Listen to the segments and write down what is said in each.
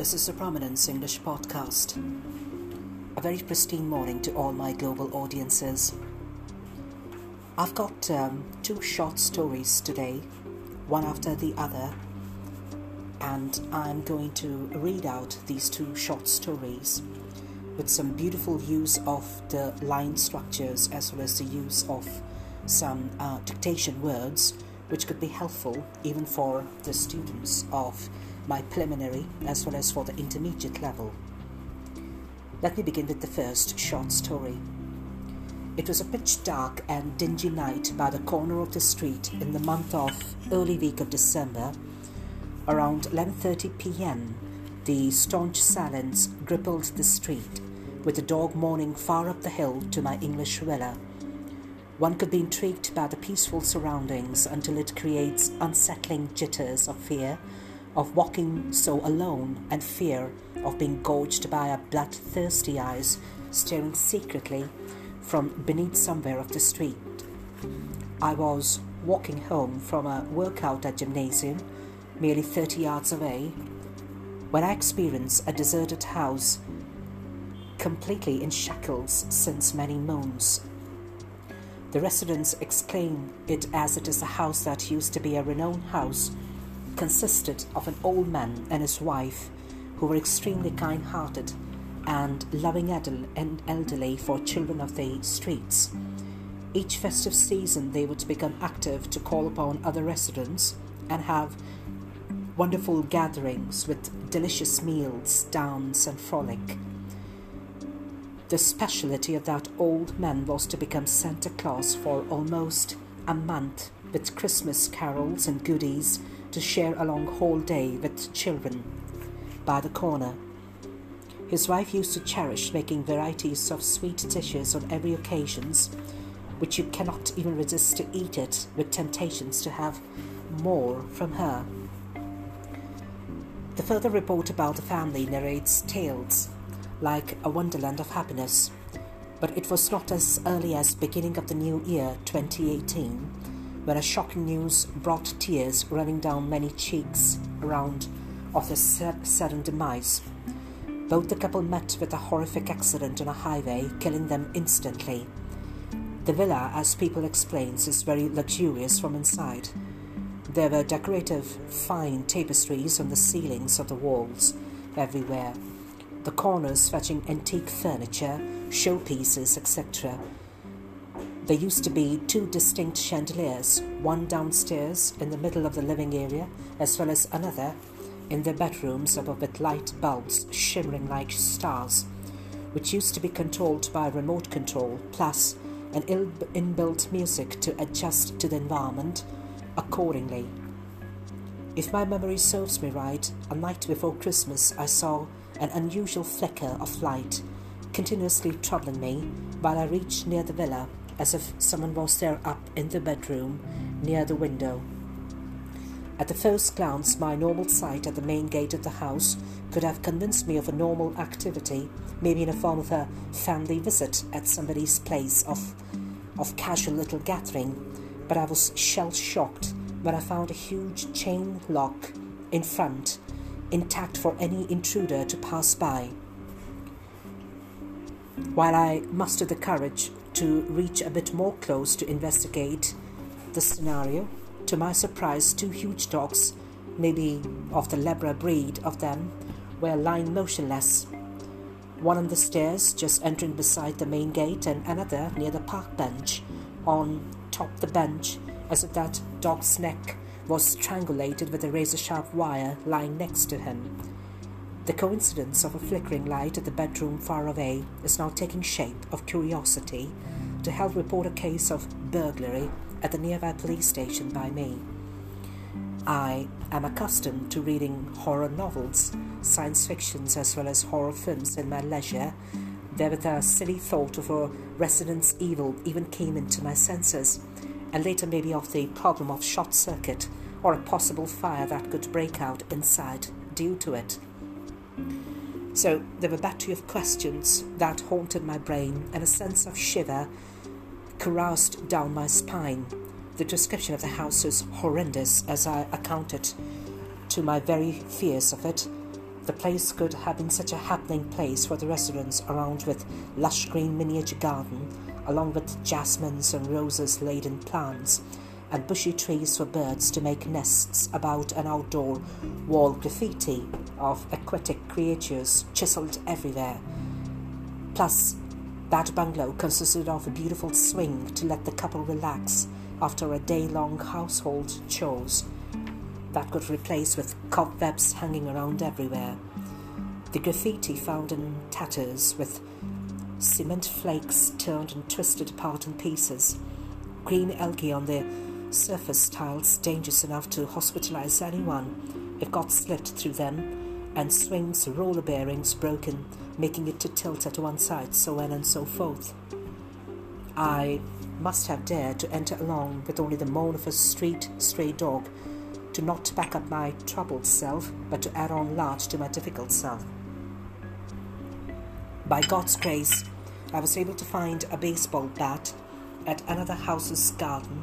This is a Prominence English podcast. A very pristine morning to all my global audiences. I've got um, two short stories today, one after the other, and I'm going to read out these two short stories with some beautiful use of the line structures as well as the use of some uh, dictation words, which could be helpful even for the students of my preliminary as well as for the intermediate level. Let me begin with the first short story. It was a pitch dark and dingy night by the corner of the street in the month of early week of December. Around 11:30 p.m., the staunch silence rippled the street, with the dog mourning far up the hill to my English villa. One could be intrigued by the peaceful surroundings until it creates unsettling jitters of fear of walking so alone and fear of being gouged by a bloodthirsty eyes staring secretly from beneath somewhere of the street. I was walking home from a workout at gymnasium, merely 30 yards away, when I experienced a deserted house completely in shackles since many moons. The residents explain it as it is a house that used to be a renowned house consisted of an old man and his wife who were extremely kind hearted and loving and elderly for children of the streets. Each festive season, they would become active to call upon other residents and have wonderful gatherings with delicious meals, dance, and frolic. The specialty of that old man was to become Santa Claus for almost a month with Christmas carols and goodies to share a long whole day with children by the corner. His wife used to cherish making varieties of sweet dishes on every occasions, which you cannot even resist to eat it with temptations to have more from her. The further report about the family narrates tales like a wonderland of happiness, but it was not as early as beginning of the new year 2018 when a shocking news brought tears running down many cheeks around of the sudden demise. Both the couple met with a horrific accident on a highway, killing them instantly. The villa, as people explains, is very luxurious from inside. There were decorative, fine tapestries on the ceilings of the walls everywhere, the corners fetching antique furniture, showpieces, etc., there used to be two distinct chandeliers, one downstairs in the middle of the living area, as well as another in the bedrooms above with light bulbs shimmering like stars, which used to be controlled by remote control, plus an inbuilt music to adjust to the environment accordingly. If my memory serves me right, a night before Christmas I saw an unusual flicker of light continuously troubling me while I reached near the villa as if someone was there up in the bedroom near the window. At the first glance, my normal sight at the main gate of the house could have convinced me of a normal activity, maybe in the form of a family visit at somebody's place of, of casual little gathering, but I was shell shocked when I found a huge chain lock in front, intact for any intruder to pass by. While I mustered the courage to reach a bit more close to investigate the scenario. To my surprise, two huge dogs, maybe of the Labra breed of them, were lying motionless. One on the stairs, just entering beside the main gate, and another near the park bench, on top the bench, as if that dog's neck was strangulated with a razor sharp wire lying next to him. The coincidence of a flickering light at the bedroom far away is now taking shape of curiosity to help report a case of burglary at the nearby police station by me. I am accustomed to reading horror novels, science fictions, as well as horror films in my leisure. There, with a silly thought of a resident's evil, even came into my senses, and later maybe of the problem of short circuit or a possible fire that could break out inside due to it. So there were a battery of questions that haunted my brain, and a sense of shiver caroused down my spine. The description of the house was horrendous as I accounted to my very fears of it, The place could have been such a happening place for the residents around with lush green miniature garden, along with jasmines and roses laden plants, and bushy trees for birds to make nests about an outdoor wall graffiti of aquatic creatures chiseled everywhere. Plus, that bungalow consisted of a beautiful swing to let the couple relax after a day long household chores that could replace with cobwebs hanging around everywhere. The graffiti found in tatters with cement flakes turned and twisted apart in pieces, green algae on the surface tiles dangerous enough to hospitalize anyone if got slipped through them, and swings, roller bearings broken, making it to tilt at one side, so on and so forth. I must have dared to enter along with only the moan of a street stray dog to not back up my troubled self, but to add on large to my difficult self. By God's grace, I was able to find a baseball bat at another house's garden,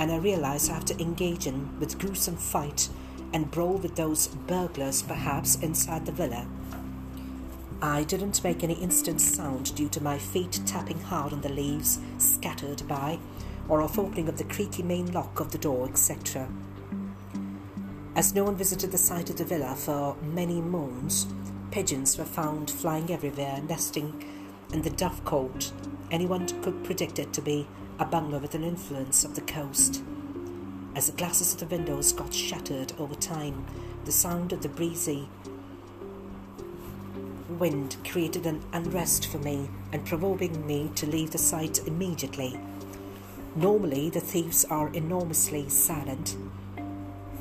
and I realized I have to engage in with gruesome fight and brawl with those burglars perhaps inside the villa. I didn't make any instant sound due to my feet tapping hard on the leaves scattered by, or of opening of the creaky main lock of the door, etc. As no one visited the site of the villa for many moons, pigeons were found flying everywhere, nesting in the dovecote. Anyone could predict it to be a bungalow with an influence of the coast. As the glasses of the windows got shattered over time, the sound of the breezy wind created an unrest for me and provoking me to leave the site immediately. Normally, the thieves are enormously silent,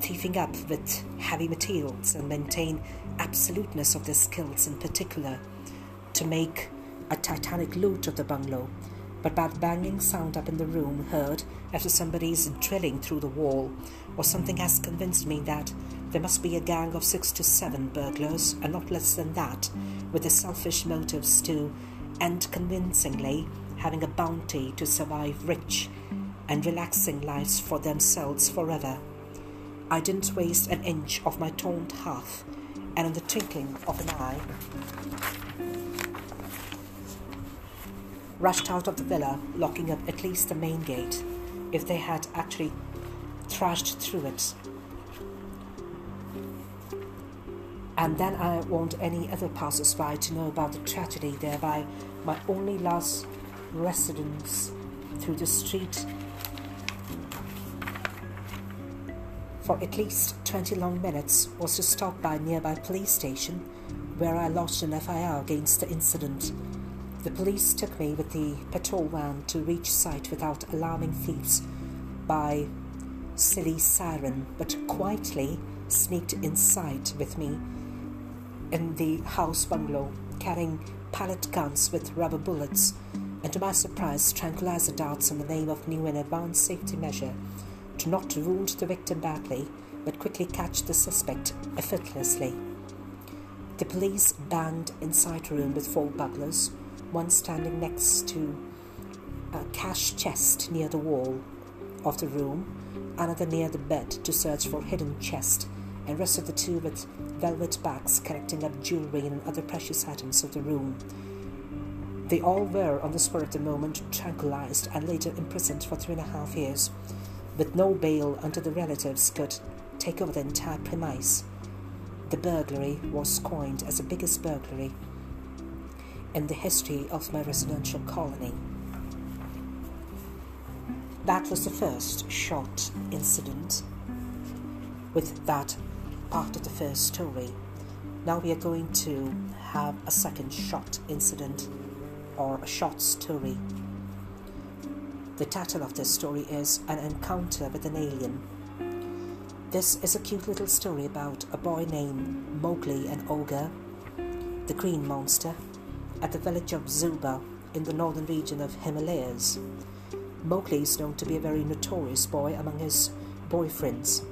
thieving up with heavy materials and maintain absoluteness of their skills in particular to make a titanic loot of the bungalow. But that banging sound up in the room heard after somebody's drilling through the wall or something has convinced me that there must be a gang of six to seven burglars, and not less than that, with the selfish motives to, and convincingly, having a bounty to survive rich and relaxing lives for themselves forever. I didn't waste an inch of my taunt half, and in the twinkling of an eye, rushed out of the villa, locking up at least the main gate, if they had actually thrashed through it and then I want any other passers-by to know about the tragedy, thereby my only last residence through the street for at least 20 long minutes was to stop by a nearby police station where I lodged an FIR against the incident. The police took me with the patrol van to reach site without alarming thieves by silly siren, but quietly sneaked inside with me in the house bungalow carrying pellet guns with rubber bullets, and to my surprise, tranquilizer darts in the name of new and advanced safety measure to not wound the victim badly, but quickly catch the suspect effortlessly. The police banged inside room with four buglers, one standing next to a cash chest near the wall of the room, another near the bed to search for hidden chest and rest of the two with velvet bags connecting up jewellery and other precious items of the room. They all were, on the spur of the moment, tranquilized and later imprisoned for three and a half years, with no bail until the relatives could take over the entire premise. The burglary was coined as the biggest burglary in the history of my residential colony. That was the first short incident with that part of the first story. Now we are going to have a second short incident or a short story. The title of this story is An Encounter with an Alien. This is a cute little story about a boy named Mowgli and Ogre, the green monster, at the village of Zuba in the northern region of Himalayas. Mowgli is known to be a very notorious boy among his boyfriends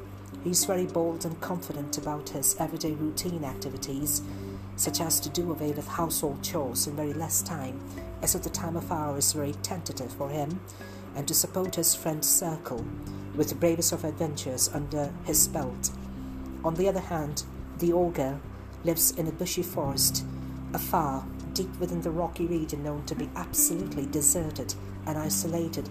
He's very bold and confident about his everyday routine activities, such as to do away with household chores in very less time, as if the time of hour is very tentative for him, and to support his friend circle with the bravest of adventures under his belt. On the other hand, the ogre lives in a bushy forest, afar, deep within the rocky region known to be absolutely deserted and isolated.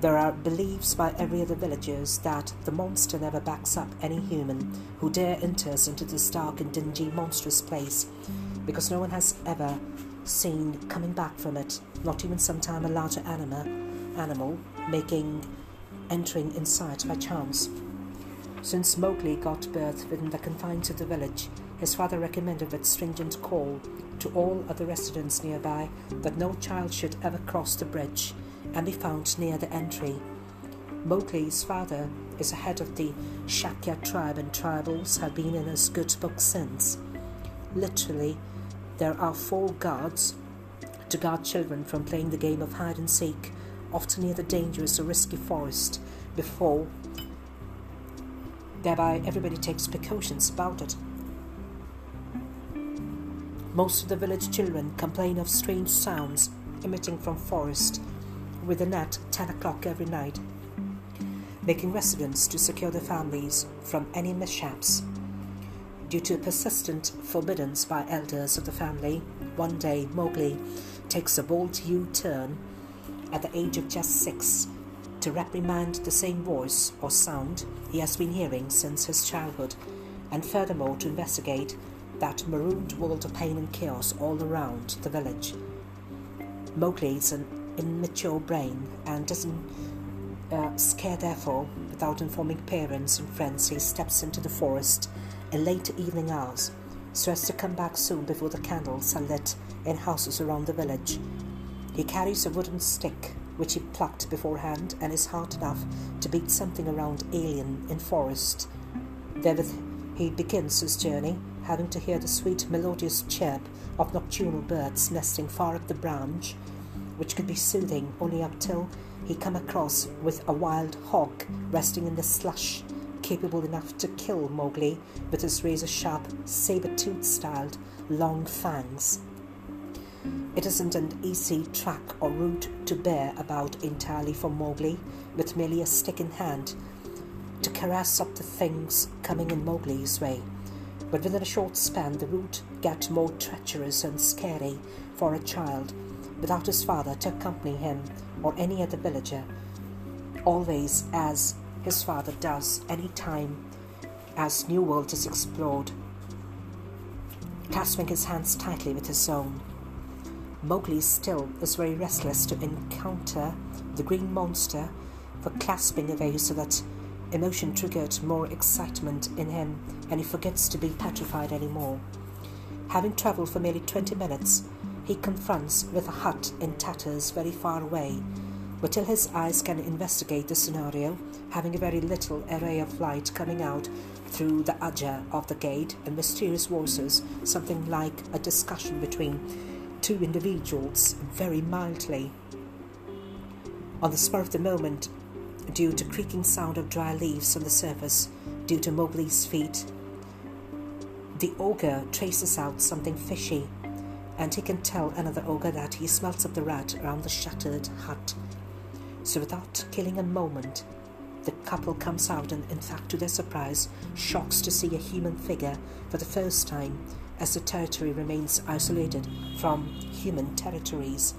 There are beliefs by every other villagers that the monster never backs up any human who dare enters into this dark and dingy monstrous place, because no one has ever seen coming back from it, not even sometime a larger animal, animal making entering inside by chance. Since Mowgli got birth within the confines of the village, his father recommended with stringent call to all other residents nearby that no child should ever cross the bridge and be found near the entry. Mowgli's father is a head of the Shakya tribe, and tribals have been in his good book since. Literally, there are four guards to guard children from playing the game of hide and seek, often near the dangerous or risky forest, before. Thereby, everybody takes precautions about it. Most of the village children complain of strange sounds emitting from forest With within at 10 o'clock every night, making residents to secure their families from any mishaps. Due to persistent forbiddance by elders of the family, one day Mowgli takes a bold U turn at the age of just six to reprimand the same voice or sound he has been hearing since his childhood, and furthermore to investigate that marooned world of pain and chaos all around the village. Mowgli is an immature brain and doesn't uh, scare therefore without informing parents and friends he steps into the forest in late evening hours so as to come back soon before the candles are lit in houses around the village. He carries a wooden stick which he plucked beforehand and is hard enough to beat something around alien in forest. Therewith he begins his journey, having to hear the sweet melodious chirp of nocturnal birds nesting far up the branch which could be soothing only up till he come across with a wild hog resting in the slush, capable enough to kill Mowgli with his razor sharp, saber tooth styled long fangs. It isn't an easy track or route to bear about entirely for Mowgli, with merely a stick in hand to caress up the things coming in Mowgli's way. But within a short span, the route got more treacherous and scary for a child without his father to accompany him or any other villager, always as his father does any time as New World is explored, clasping his hands tightly with his own. Mowgli still is very restless to encounter the green monster for clasping away so that emotion triggered more excitement in him and he forgets to be petrified anymore. Having travelled for nearly twenty minutes, he confronts with a hut in tatters very far away, but till his eyes can investigate the scenario, having a very little array of light coming out through the ajar of the gate and mysterious voices, something like a discussion between two individuals, very mildly. On the spur of the moment, due to creaking sound of dry leaves on the surface, due to Mowgli's feet, the ogre traces out something fishy and he can tell another ogre that he smells of the rat around the shattered hut. So without killing a moment, the couple comes out and, in fact, to their surprise, shocks to see a human figure for the first time as the territory remains isolated from human territories.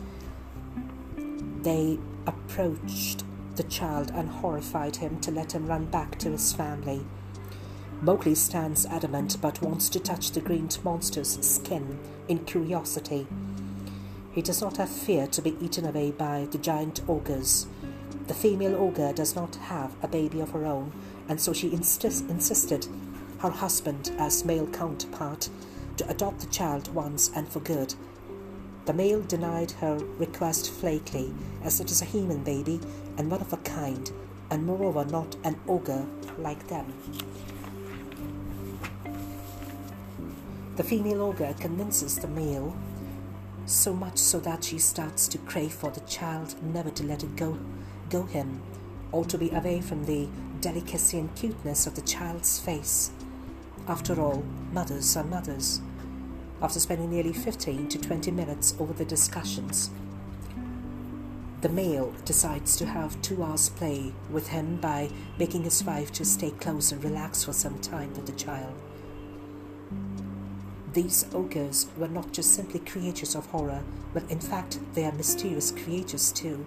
They approached the child and horrified him to let him run back to his family. Mowgli stands adamant but wants to touch the green monster's skin in curiosity. He does not have fear to be eaten away by the giant ogres. The female ogre does not have a baby of her own, and so she insist- insisted her husband, as male counterpart, to adopt the child once and for good. The male denied her request flatly, as it is a human baby and one of a kind, and moreover not an ogre like them. The female ogre convinces the male so much so that she starts to crave for the child, never to let it go, go him, or to be away from the delicacy and cuteness of the child's face. After all, mothers are mothers. After spending nearly 15 to 20 minutes over the discussions, the male decides to have two hours play with him by making his wife to stay close and relax for some time with the child. These ogres were not just simply creatures of horror, but in fact they are mysterious creatures too.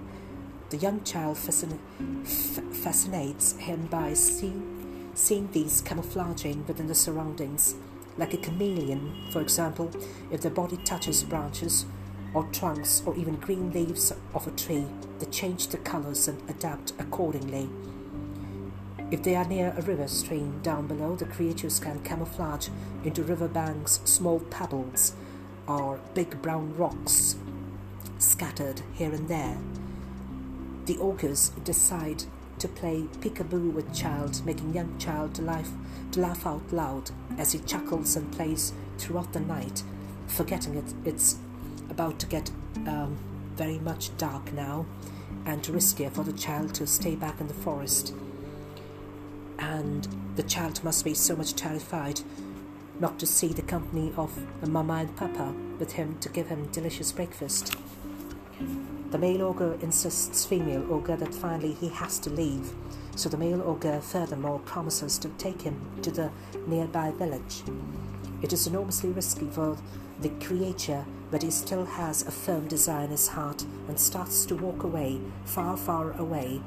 The young child fascin- f- fascinates him by seeing, seeing these camouflaging within the surroundings. Like a chameleon, for example, if their body touches branches or trunks or even green leaves of a tree, they change the colors and adapt accordingly. If they are near a river stream down below, the creatures can camouflage into riverbanks, small pebbles, or big brown rocks scattered here and there. The orcas decide to play peekaboo with child, making young child to laugh, to laugh out loud as he chuckles and plays throughout the night, forgetting it, it's about to get um, very much dark now and riskier for the child to stay back in the forest and the child must be so much terrified not to see the company of the Mama and Papa with him to give him delicious breakfast. The male ogre insists female ogre that finally he has to leave, so the male ogre furthermore promises to take him to the nearby village. It is enormously risky for the creature, but he still has a firm desire in his heart and starts to walk away, far, far away,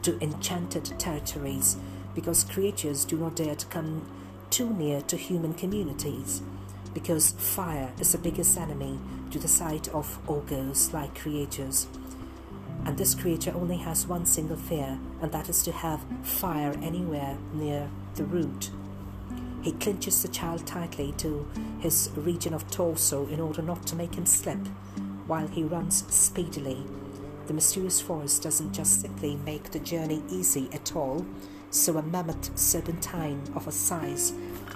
to enchanted territories because creatures do not dare to come too near to human communities because fire is the biggest enemy to the sight of ogres like creatures. And this creature only has one single fear, and that is to have fire anywhere near the root. He clinches the child tightly to his region of torso in order not to make him slip while he runs speedily the mysterious forest doesn't just simply make the journey easy at all, so a mammoth serpentine of a size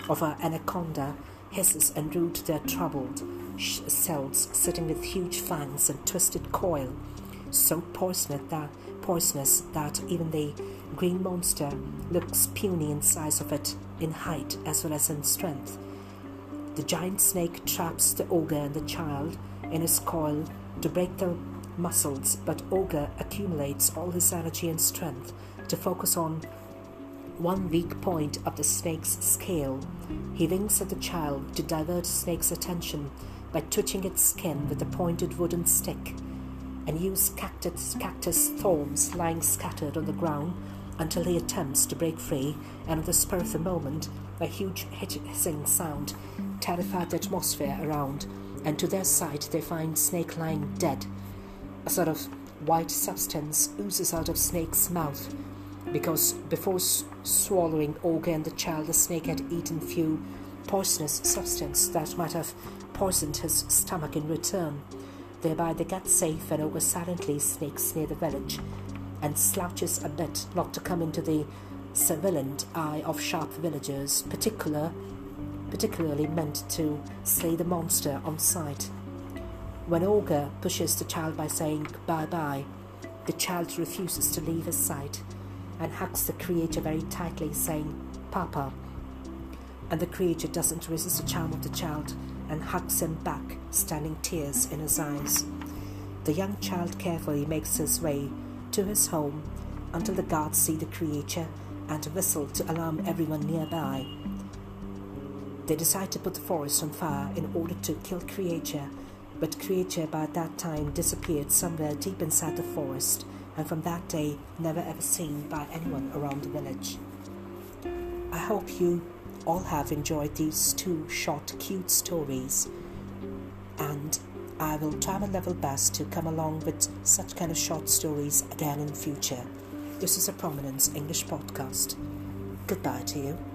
of an anaconda hisses and roots their troubled cells, sitting with huge fangs and twisted coil, so poisonous that, poisonous that even the green monster looks puny in size of it in height as well as in strength. The giant snake traps the ogre and the child in his coil to break the muscles, but Ogre accumulates all his energy and strength to focus on one weak point of the snake's scale. He winks at the child to divert snake's attention by twitching its skin with a pointed wooden stick, and use cactus, cactus thorns lying scattered on the ground until he attempts to break free, and at the spur of the moment, a huge hissing sound terrified the atmosphere around, and to their sight they find Snake lying dead. A sort of white substance oozes out of Snake's mouth because before s- swallowing Ogre and the child, the snake had eaten few poisonous substance that might have poisoned his stomach in return. Thereby they get safe and Ogre silently sneaks near the village and slouches a bit not to come into the surveillant eye of sharp villagers, particular, particularly meant to slay the monster on sight. When Ogre pushes the child by saying bye bye, the child refuses to leave his sight and hugs the creature very tightly, saying, Papa. And the creature doesn't resist the charm of the child and hugs him back, standing tears in his eyes. The young child carefully makes his way to his home until the guards see the creature and whistle to alarm everyone nearby. They decide to put the forest on fire in order to kill creature but creature by that time disappeared somewhere deep inside the forest, and from that day never ever seen by anyone around the village. I hope you all have enjoyed these two short, cute stories, and I will try my level best to come along with such kind of short stories again in future. This is a Prominence English podcast. Goodbye to you.